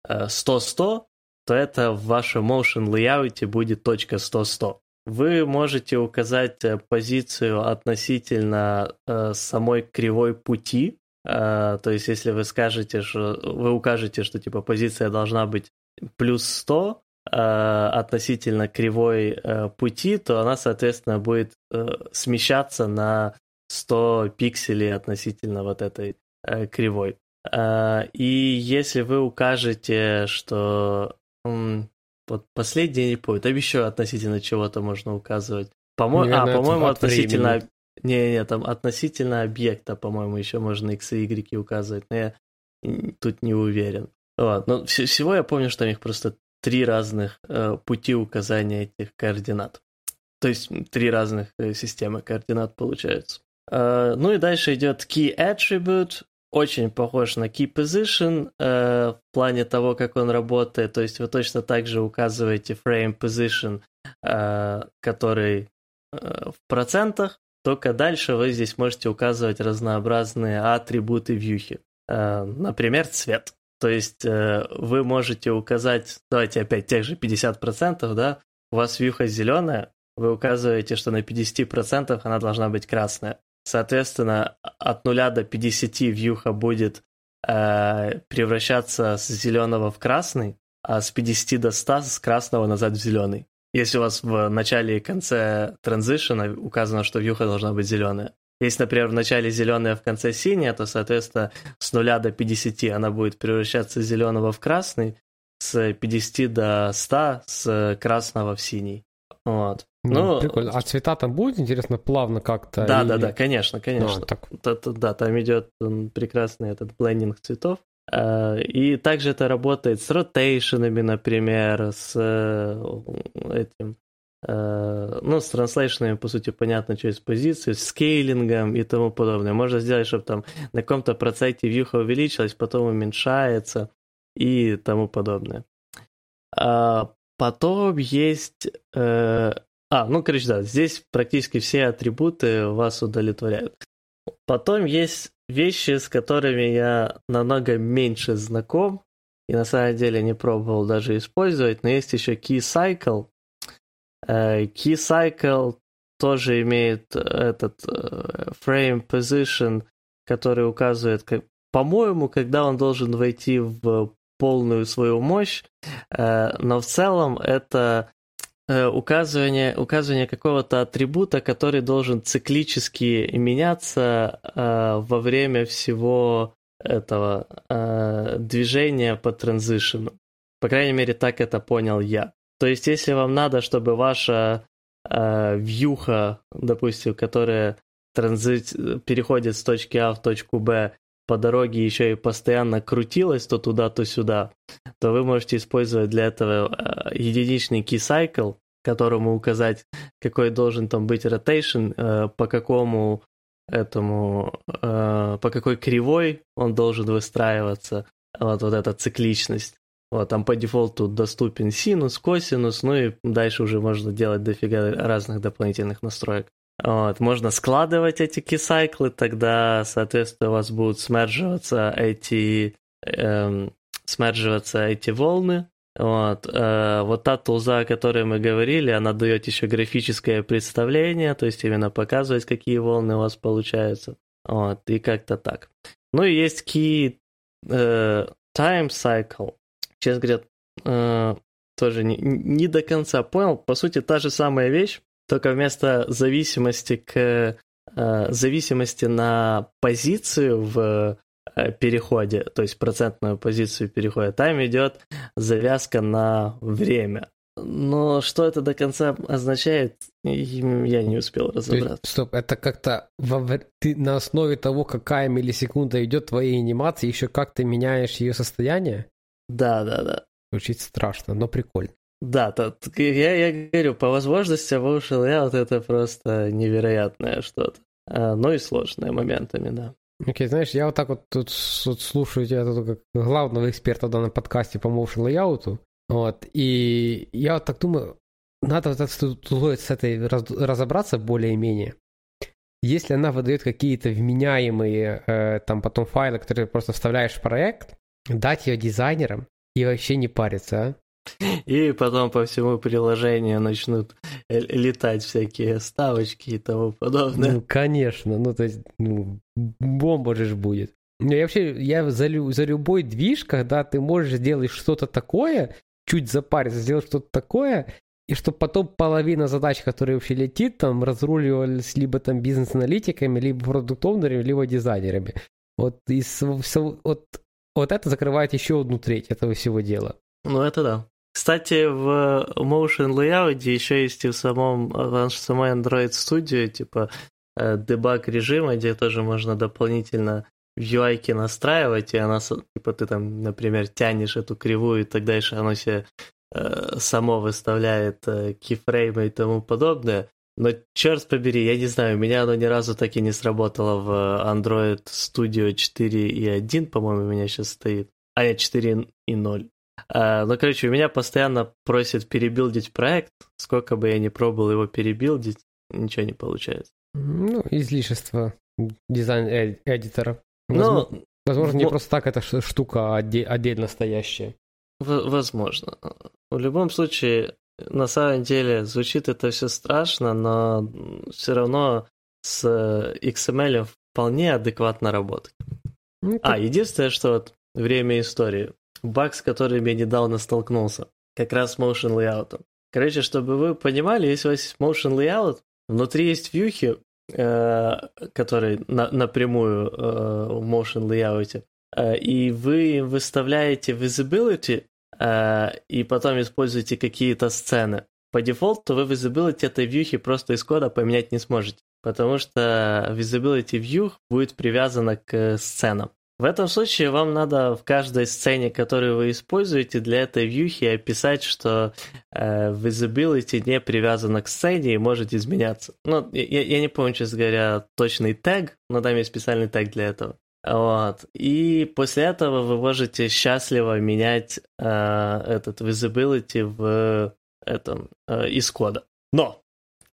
S2: 100-100, э, то это в вашем motion layout будет точка 100-100. Вы можете указать позицию относительно самой кривой пути, то есть если вы скажете, что вы укажете, что типа позиция должна быть плюс 100 относительно кривой пути, то она, соответственно, будет смещаться на 100 пикселей относительно вот этой кривой. И если вы укажете, что вот последний не помню, там еще относительно чего-то можно указывать. По-моему, а, по-моему, относительно... Времени. Не, не, там относительно объекта, по-моему, еще можно x и y указывать, но я тут не уверен. Вот. Но всего я помню, что у них просто три разных э, пути указания этих координат. То есть три разных э, системы координат получается. Э, ну и дальше идет key attribute, очень похож на key position э, в плане того, как он работает. То есть вы точно так же указываете frame position, э, который э, в процентах, только дальше вы здесь можете указывать разнообразные атрибуты вьюхи. Э, например, цвет. То есть э, вы можете указать, давайте опять тех же 50%, да, у вас вьюха зеленая, вы указываете, что на 50% она должна быть красная. Соответственно, от 0 до 50 вьюха будет э, превращаться с зеленого в красный, а с 50 до 100 с красного назад в зеленый. Если у вас в начале и конце транзишена указано, что вьюха должна быть зеленая. Если, например, в начале зеленая, в конце синяя, то, соответственно, с 0 до 50 она будет превращаться с зеленого в красный, с 50 до 100 с красного в синий. Вот.
S1: Ну, прикольно. А цвета там будет, интересно, плавно как-то?
S2: Да, или... да, да, конечно, конечно. А, так... да, да, там идет прекрасный этот блендинг цветов. А, и также это работает с ротейшенами, например, с э, этим, ну, с транслейшенами, по сути, понятно, через позицию, с скейлингом и тому подобное. Можно сделать, чтобы там на каком-то проценте вьюха увеличилась, потом уменьшается и тому подобное. А потом есть э, а, ну, короче, да, здесь практически все атрибуты вас удовлетворяют. Потом есть вещи, с которыми я намного меньше знаком, и на самом деле не пробовал даже использовать, но есть еще Key Cycle. Э, Key Cycle тоже имеет этот э, frame position, который указывает, как, по-моему, когда он должен войти в полную свою мощь, э, но в целом это Э, указывание, указывание какого-то атрибута, который должен циклически меняться э, во время всего этого э, движения по транзишену. По крайней мере, так это понял я. То есть, если вам надо, чтобы ваша э, вьюха, допустим, которая транзит, переходит с точки А в точку Б, по дороге еще и постоянно крутилась то туда, то сюда, то вы можете использовать для этого э, единичный key cycle, которому указать, какой должен там быть rotation, э, по какому этому, э, по какой кривой он должен выстраиваться, вот, вот эта цикличность. Вот, там по дефолту доступен синус, косинус, ну и дальше уже можно делать дофига разных дополнительных настроек. Вот, можно складывать эти кисайклы, тогда, соответственно, у вас будут смерживаться эти, эм, смерживаться эти волны. Вот, э, вот та тулза, о которой мы говорили, она дает еще графическое представление, то есть именно показывать, какие волны у вас получаются. Вот, и как-то так. Ну и есть key э, time cycle. Честно говоря, э, тоже не, не до конца понял. По сути, та же самая вещь, только вместо зависимости к э, зависимости на позицию в э, переходе, то есть процентную позицию перехода, там идет завязка на время. Но что это до конца означает, я не успел разобраться. Есть,
S1: стоп, это как-то во, ты на основе того, какая миллисекунда идет твоей анимации, еще как ты меняешь ее состояние?
S2: Да, да, да.
S1: Звучит страшно, но прикольно.
S2: Да, то, я, я говорю, по возможности Emotion Layout это просто невероятное что-то. А, но и сложное моментами, да.
S1: Окей, okay, знаешь, я вот так вот тут вот слушаю тебя тут как главного эксперта в данном подкасте по motion layout, вот, и я вот так думаю, надо вот с, с этой раз, разобраться более-менее. Если она выдает какие-то вменяемые э, там потом файлы, которые просто вставляешь в проект, дать ее дизайнерам и вообще не париться, а?
S2: И потом по всему приложению начнут летать всякие ставочки и тому подобное.
S1: Ну, конечно. Ну, то есть, ну, бомба же будет. Я вообще, я за, лю, за любой движ, когда ты можешь сделать что-то такое, чуть запариться, сделать что-то такое, и чтобы потом половина задач, которые вообще летит, там разруливались либо там бизнес-аналитиками, либо продуктовнерами, либо дизайнерами. Вот, из, вот, вот это закрывает еще одну треть этого всего дела.
S2: Ну, это да. Кстати, в Motion Layout еще есть и в самом в самой Android Studio, типа, дебаг режима, где тоже можно дополнительно в UI настраивать, и она, типа, ты там, например, тянешь эту кривую, и так дальше оно себе э, само выставляет э, кейфреймы и тому подобное. Но черт побери, я не знаю, у меня оно ни разу так и не сработало в Android Studio 4.1, по-моему, у меня сейчас стоит. А нет, 4.0. А, ну, короче, у меня постоянно просят перебилдить проект. Сколько бы я ни пробовал его перебилдить, ничего не получается.
S1: Ну, излишество дизайн-эдитора. Возможно, ну, возможно не в... просто так эта штука отдельно стоящая.
S2: Возможно. В любом случае, на самом деле, звучит это все страшно, но все равно с XML вполне адекватно работать. Ну, а, единственное, что вот время истории. Баг, с которым я недавно столкнулся. Как раз с motion layout. Короче, чтобы вы понимали, если у вас есть motion layout, внутри есть вьюхи, э, которые на, напрямую э, в motion layout, э, и вы выставляете visibility, э, и потом используете какие-то сцены. По дефолту вы visibility этой вьюхи просто из кода поменять не сможете, потому что visibility view будет привязана к сценам. В этом случае вам надо в каждой сцене, которую вы используете, для этой вьюхи описать, что э, visibility не привязана к сцене и может изменяться. Ну, я, я не помню, честно говоря, точный тег, но там есть специальный тег для этого. Вот. И после этого вы можете счастливо менять э, этот visibility в этом э, из кода. Но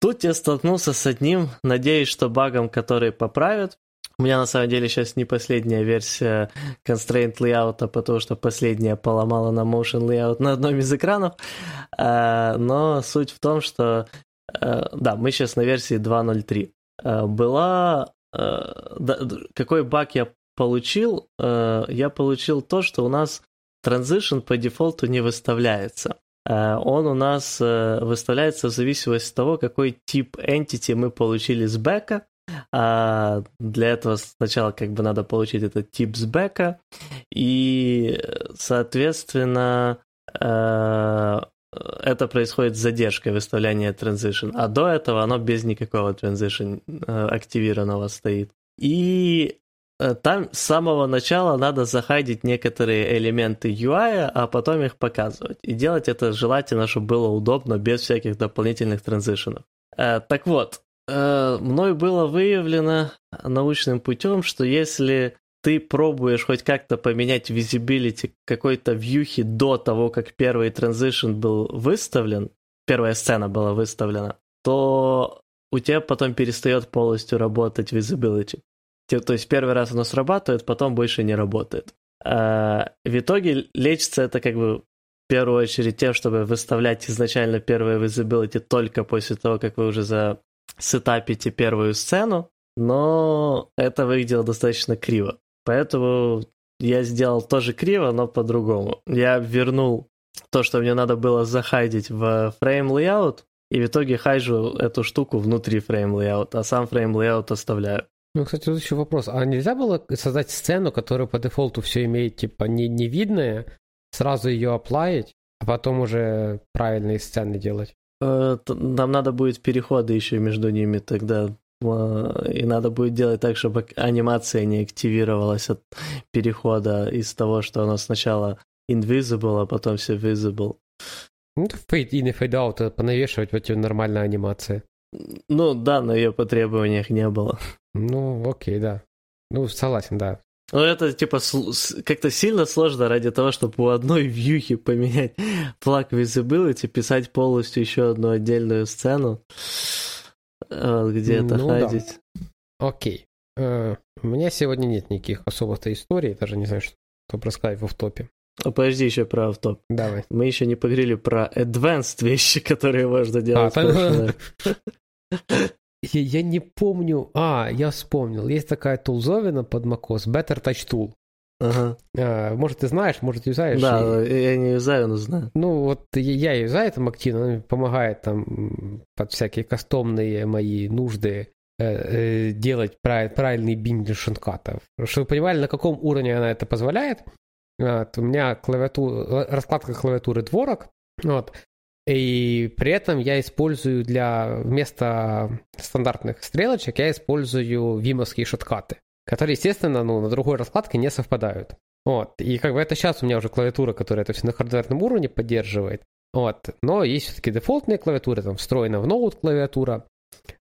S2: тут я столкнулся с одним, надеюсь, что багом, который поправят, у меня на самом деле сейчас не последняя версия Constraint Layout, потому что последняя поломала на Motion Layout на одном из экранов. А, но суть в том, что э, да, мы сейчас на версии 2.0.3. Э, была... Э, какой баг я получил? Я получил то, что у нас Transition по дефолту не выставляется. Он у нас выставляется в зависимости от того, какой тип entity мы получили с бэка, а для этого сначала как бы надо получить этот тип с бэка, и, соответственно, э, это происходит с задержкой выставления transition, а до этого оно без никакого transition э, активированного стоит. И э, там с самого начала надо захайдить некоторые элементы UI, а потом их показывать. И делать это желательно, чтобы было удобно, без всяких дополнительных транзишенов. Так вот, Э, мной было выявлено научным путем, что если ты пробуешь хоть как-то поменять визибилити какой-то вьюхи до того, как первый транзишн был выставлен, первая сцена была выставлена, то у тебя потом перестает полностью работать visibility. То есть первый раз оно срабатывает, потом больше не работает. А в итоге лечится это как бы в первую очередь тем, чтобы выставлять изначально первое visibility только после того, как вы уже за сетапите первую сцену, но это выглядело достаточно криво. Поэтому я сделал тоже криво, но по-другому. Я вернул то, что мне надо было захайдить в фрейм layout, и в итоге хайжу эту штуку внутри фрейм layout, а сам фрейм layout оставляю.
S1: Ну, кстати, тут еще вопрос. А нельзя было создать сцену, которая по дефолту все имеет, типа, не, невидное, сразу ее оплавить, а потом уже правильные сцены делать?
S2: Э, нам надо будет переходы еще между ними тогда. Э, и надо будет делать так, чтобы анимация не активировалась от перехода из того, что оно сначала invisible, а потом все visible.
S1: Ну, fade in и fade out это понавешивать в эти нормальные анимации.
S2: Ну да, но ее по требованиях не было.
S1: Ну, окей, да. Ну, согласен, да.
S2: Ну, это, типа, как-то сильно сложно ради того, чтобы у одной вьюхи поменять (laughs) флаг visibility, писать полностью еще одну отдельную сцену, э, где это ну, ходить.
S1: Да. Окей. Uh, у меня сегодня нет никаких особых-то историй, даже не знаю, что рассказать в автопе.
S2: А подожди еще про автоп.
S1: Давай.
S2: Мы еще не поговорили про advanced вещи, (laughs) которые можно делать. А. (laughs)
S1: Я, я не помню. А, я вспомнил. Есть такая тулзовина под macOS, Better Touch Tool.
S2: Ага.
S1: А, может, ты знаешь, может, юзаешь.
S2: Да,
S1: и...
S2: я не юзаю, но знаю.
S1: Ну, вот я юзаю там активно, она помогает там под всякие кастомные мои нужды э, э, делать прав... правильный биндинг шанкатов. Чтобы вы понимали, на каком уровне она это позволяет. Вот, у меня клавиатура, раскладка клавиатуры дворок, вот, и при этом я использую для вместо стандартных стрелочек, я использую вимовские шоткаты которые, естественно, ну, на другой раскладке не совпадают. Вот. И как бы это сейчас у меня уже клавиатура, которая это все на хардверном уровне поддерживает. Вот. Но есть все-таки дефолтные клавиатуры, там встроена в ноут клавиатура.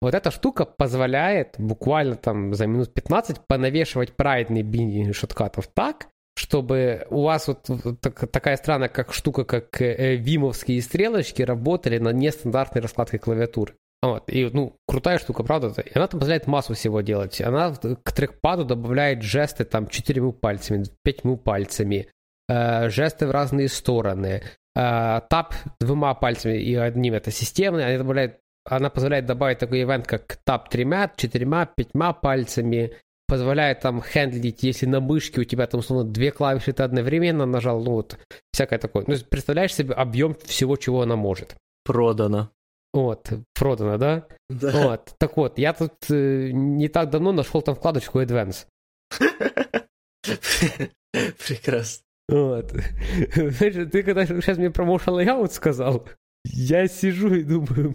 S1: Вот эта штука позволяет буквально там за минут 15 понавешивать правильный биндинг шоткатов так, чтобы у вас вот так, такая странная как штука, как э, вимовские стрелочки работали на нестандартной раскладке клавиатуры. Вот. И, ну, крутая штука, правда? И она там позволяет массу всего делать. Она к трекпаду добавляет жесты там четырьмя пальцами, пятьмя пальцами, э, жесты в разные стороны, э, тап двумя пальцами и одним это системный, она добавляет она позволяет добавить такой ивент, как тап тремя, четырьмя, пятьмя пальцами, позволяет там хендлить, если на мышке у тебя там условно две клавиши ты одновременно нажал, ну вот, всякое такое. Ну, представляешь себе объем всего, чего она может.
S2: Продано.
S1: Вот, продано, да?
S2: Да.
S1: Вот, так вот, я тут э, не так давно нашел там вкладочку Advance. (laughs)
S2: Прекрасно.
S1: Вот. (laughs) Знаешь, ты когда сейчас мне про motion layout сказал, я сижу и думаю,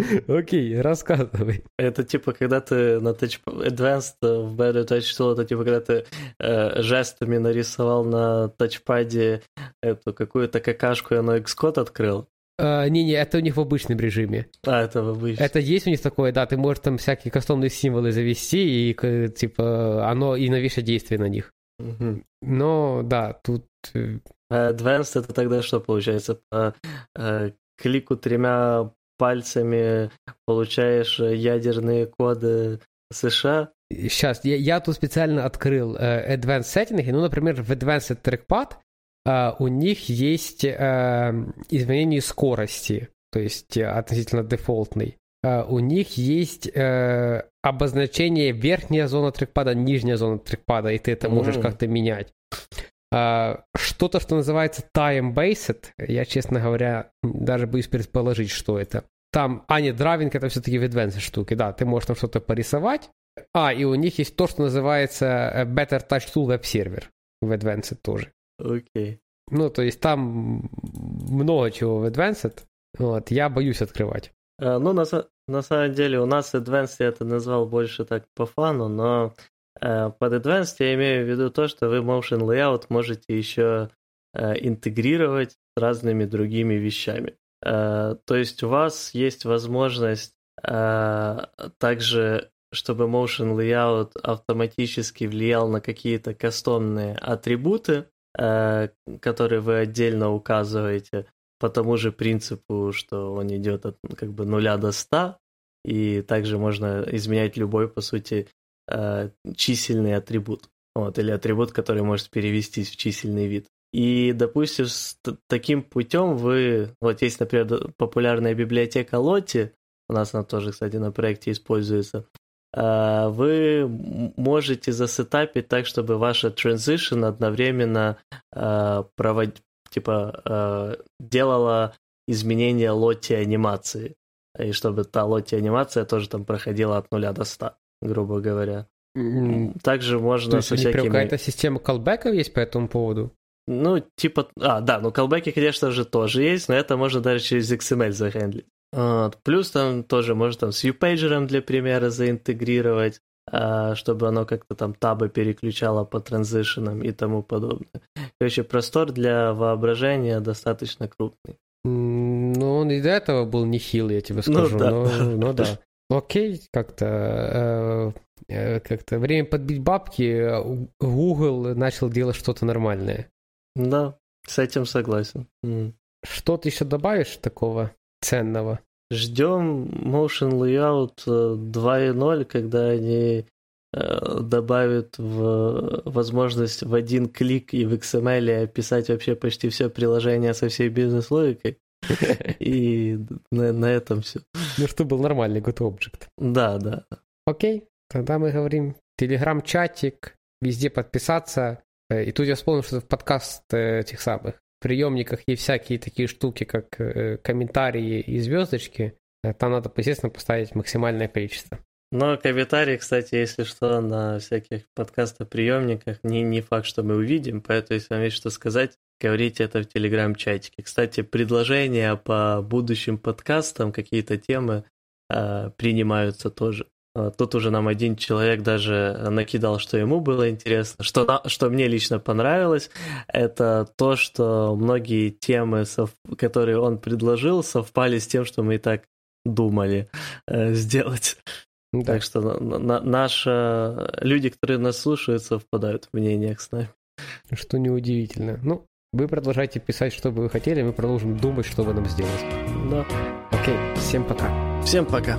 S1: (laughs) окей, рассказывай.
S2: Это типа, когда ты на Touch Advanced в Better Touch Tool, это типа, когда ты э, жестами нарисовал на тачпаде эту какую-то какашку, и оно Xcode открыл.
S1: А, не-не, это у них в обычном режиме.
S2: А, это в обычном.
S1: Это есть у них такое, да, ты можешь там всякие кастомные символы завести, и типа оно и навешать действие на них.
S2: Угу.
S1: Но да, тут... Э,
S2: а Advanced это тогда что получается? По э, клику тремя пальцами получаешь ядерные коды США?
S1: Сейчас, я, я тут специально открыл э, Advanced Settings, ну, например, в Advanced Trackpad Uh, у них есть uh, изменение скорости, то есть uh, относительно дефолтной. у них есть обозначение верхняя зона трекпада, нижняя зона трекпада, и ты это можешь mm. как-то менять. Что-то, что называется time-based, я, честно говоря, даже боюсь предположить, что это. Там, а нет, драйвинг это все-таки в advanced штуки, да, ты можешь там что-то порисовать. А, и у них есть то, что называется э, Better Touch Tool Web Server в advanced тоже.
S2: Окей.
S1: Ну, то есть там много чего в Advanced. Вот, я боюсь открывать.
S2: А, ну, на, на самом деле, у нас Advanced я это назвал больше так по фану, но э, под Advanced я имею в виду то, что вы Motion Layout можете еще э, интегрировать с разными другими вещами. Э, то есть у вас есть возможность э, также чтобы Motion Layout автоматически влиял на какие-то кастомные атрибуты, Э, который вы отдельно указываете по тому же принципу, что он идет от как бы нуля до ста, и также можно изменять любой, по сути, э, чисельный атрибут, вот, или атрибут, который может перевестись в чисельный вид. И, допустим, с таким путем вы... Вот есть, например, популярная библиотека Лотти, у нас она тоже, кстати, на проекте используется. Э, вы можете засетапить так, чтобы ваша transition одновременно э, провод... типа делала изменения лоти анимации. И чтобы та лоти анимация тоже там проходила от нуля до 100, грубо говоря. Также можно
S1: То есть со всякими... какая-то система колбеков есть по этому поводу?
S2: Ну, типа... А, да, ну колбеки, конечно же, тоже есть, но это можно даже через XML захендлить. Вот. Плюс там тоже можно там с UPager для примера заинтегрировать, а, чтобы оно как-то там табы переключало по транзишенам и тому подобное. Короче, простор для воображения достаточно крупный.
S1: Ну, он и до этого был нехилый, я тебе ну скажу. Ну да. Но, ну, да. (laughs) Окей, как-то э, э, как-то время подбить бабки, Google начал делать что-то нормальное.
S2: Да, с этим согласен.
S1: Что ты еще добавишь такого? ценного.
S2: Ждем Motion Layout 2.0, э, когда они э, добавят в возможность в один клик и в XML описать вообще почти все приложение со всей бизнес-логикой. (laughs) И на, на этом все.
S1: Ну, что был нормальный GoToObject.
S2: Да, да.
S1: Окей, тогда мы говорим телеграм-чатик, везде подписаться. Э, и тут я вспомнил, что в подкаст э, этих самых приемниках есть всякие такие штуки, как э, комментарии и звездочки. Там надо, естественно, поставить максимальное количество.
S2: Но комментарии, кстати, если что, на всяких подкастоприемниках, не, не факт, что мы увидим, поэтому если вам есть что сказать, говорите это в телеграм-чатике. Кстати, предложения по будущим подкастам, какие-то темы э, принимаются тоже. А, тут уже нам один человек даже накидал, что ему было интересно, что, что мне лично понравилось, это то, что многие темы, которые он предложил, совпали с тем, что мы и так думали э, сделать. Да. Так что на, на, наши люди, которые нас слушают, совпадают в мнениях с нами.
S1: Что неудивительно. Ну, вы продолжайте писать, что бы вы хотели, мы продолжим думать, что бы нам сделать.
S2: Да.
S1: Окей, всем пока.
S2: Всем пока.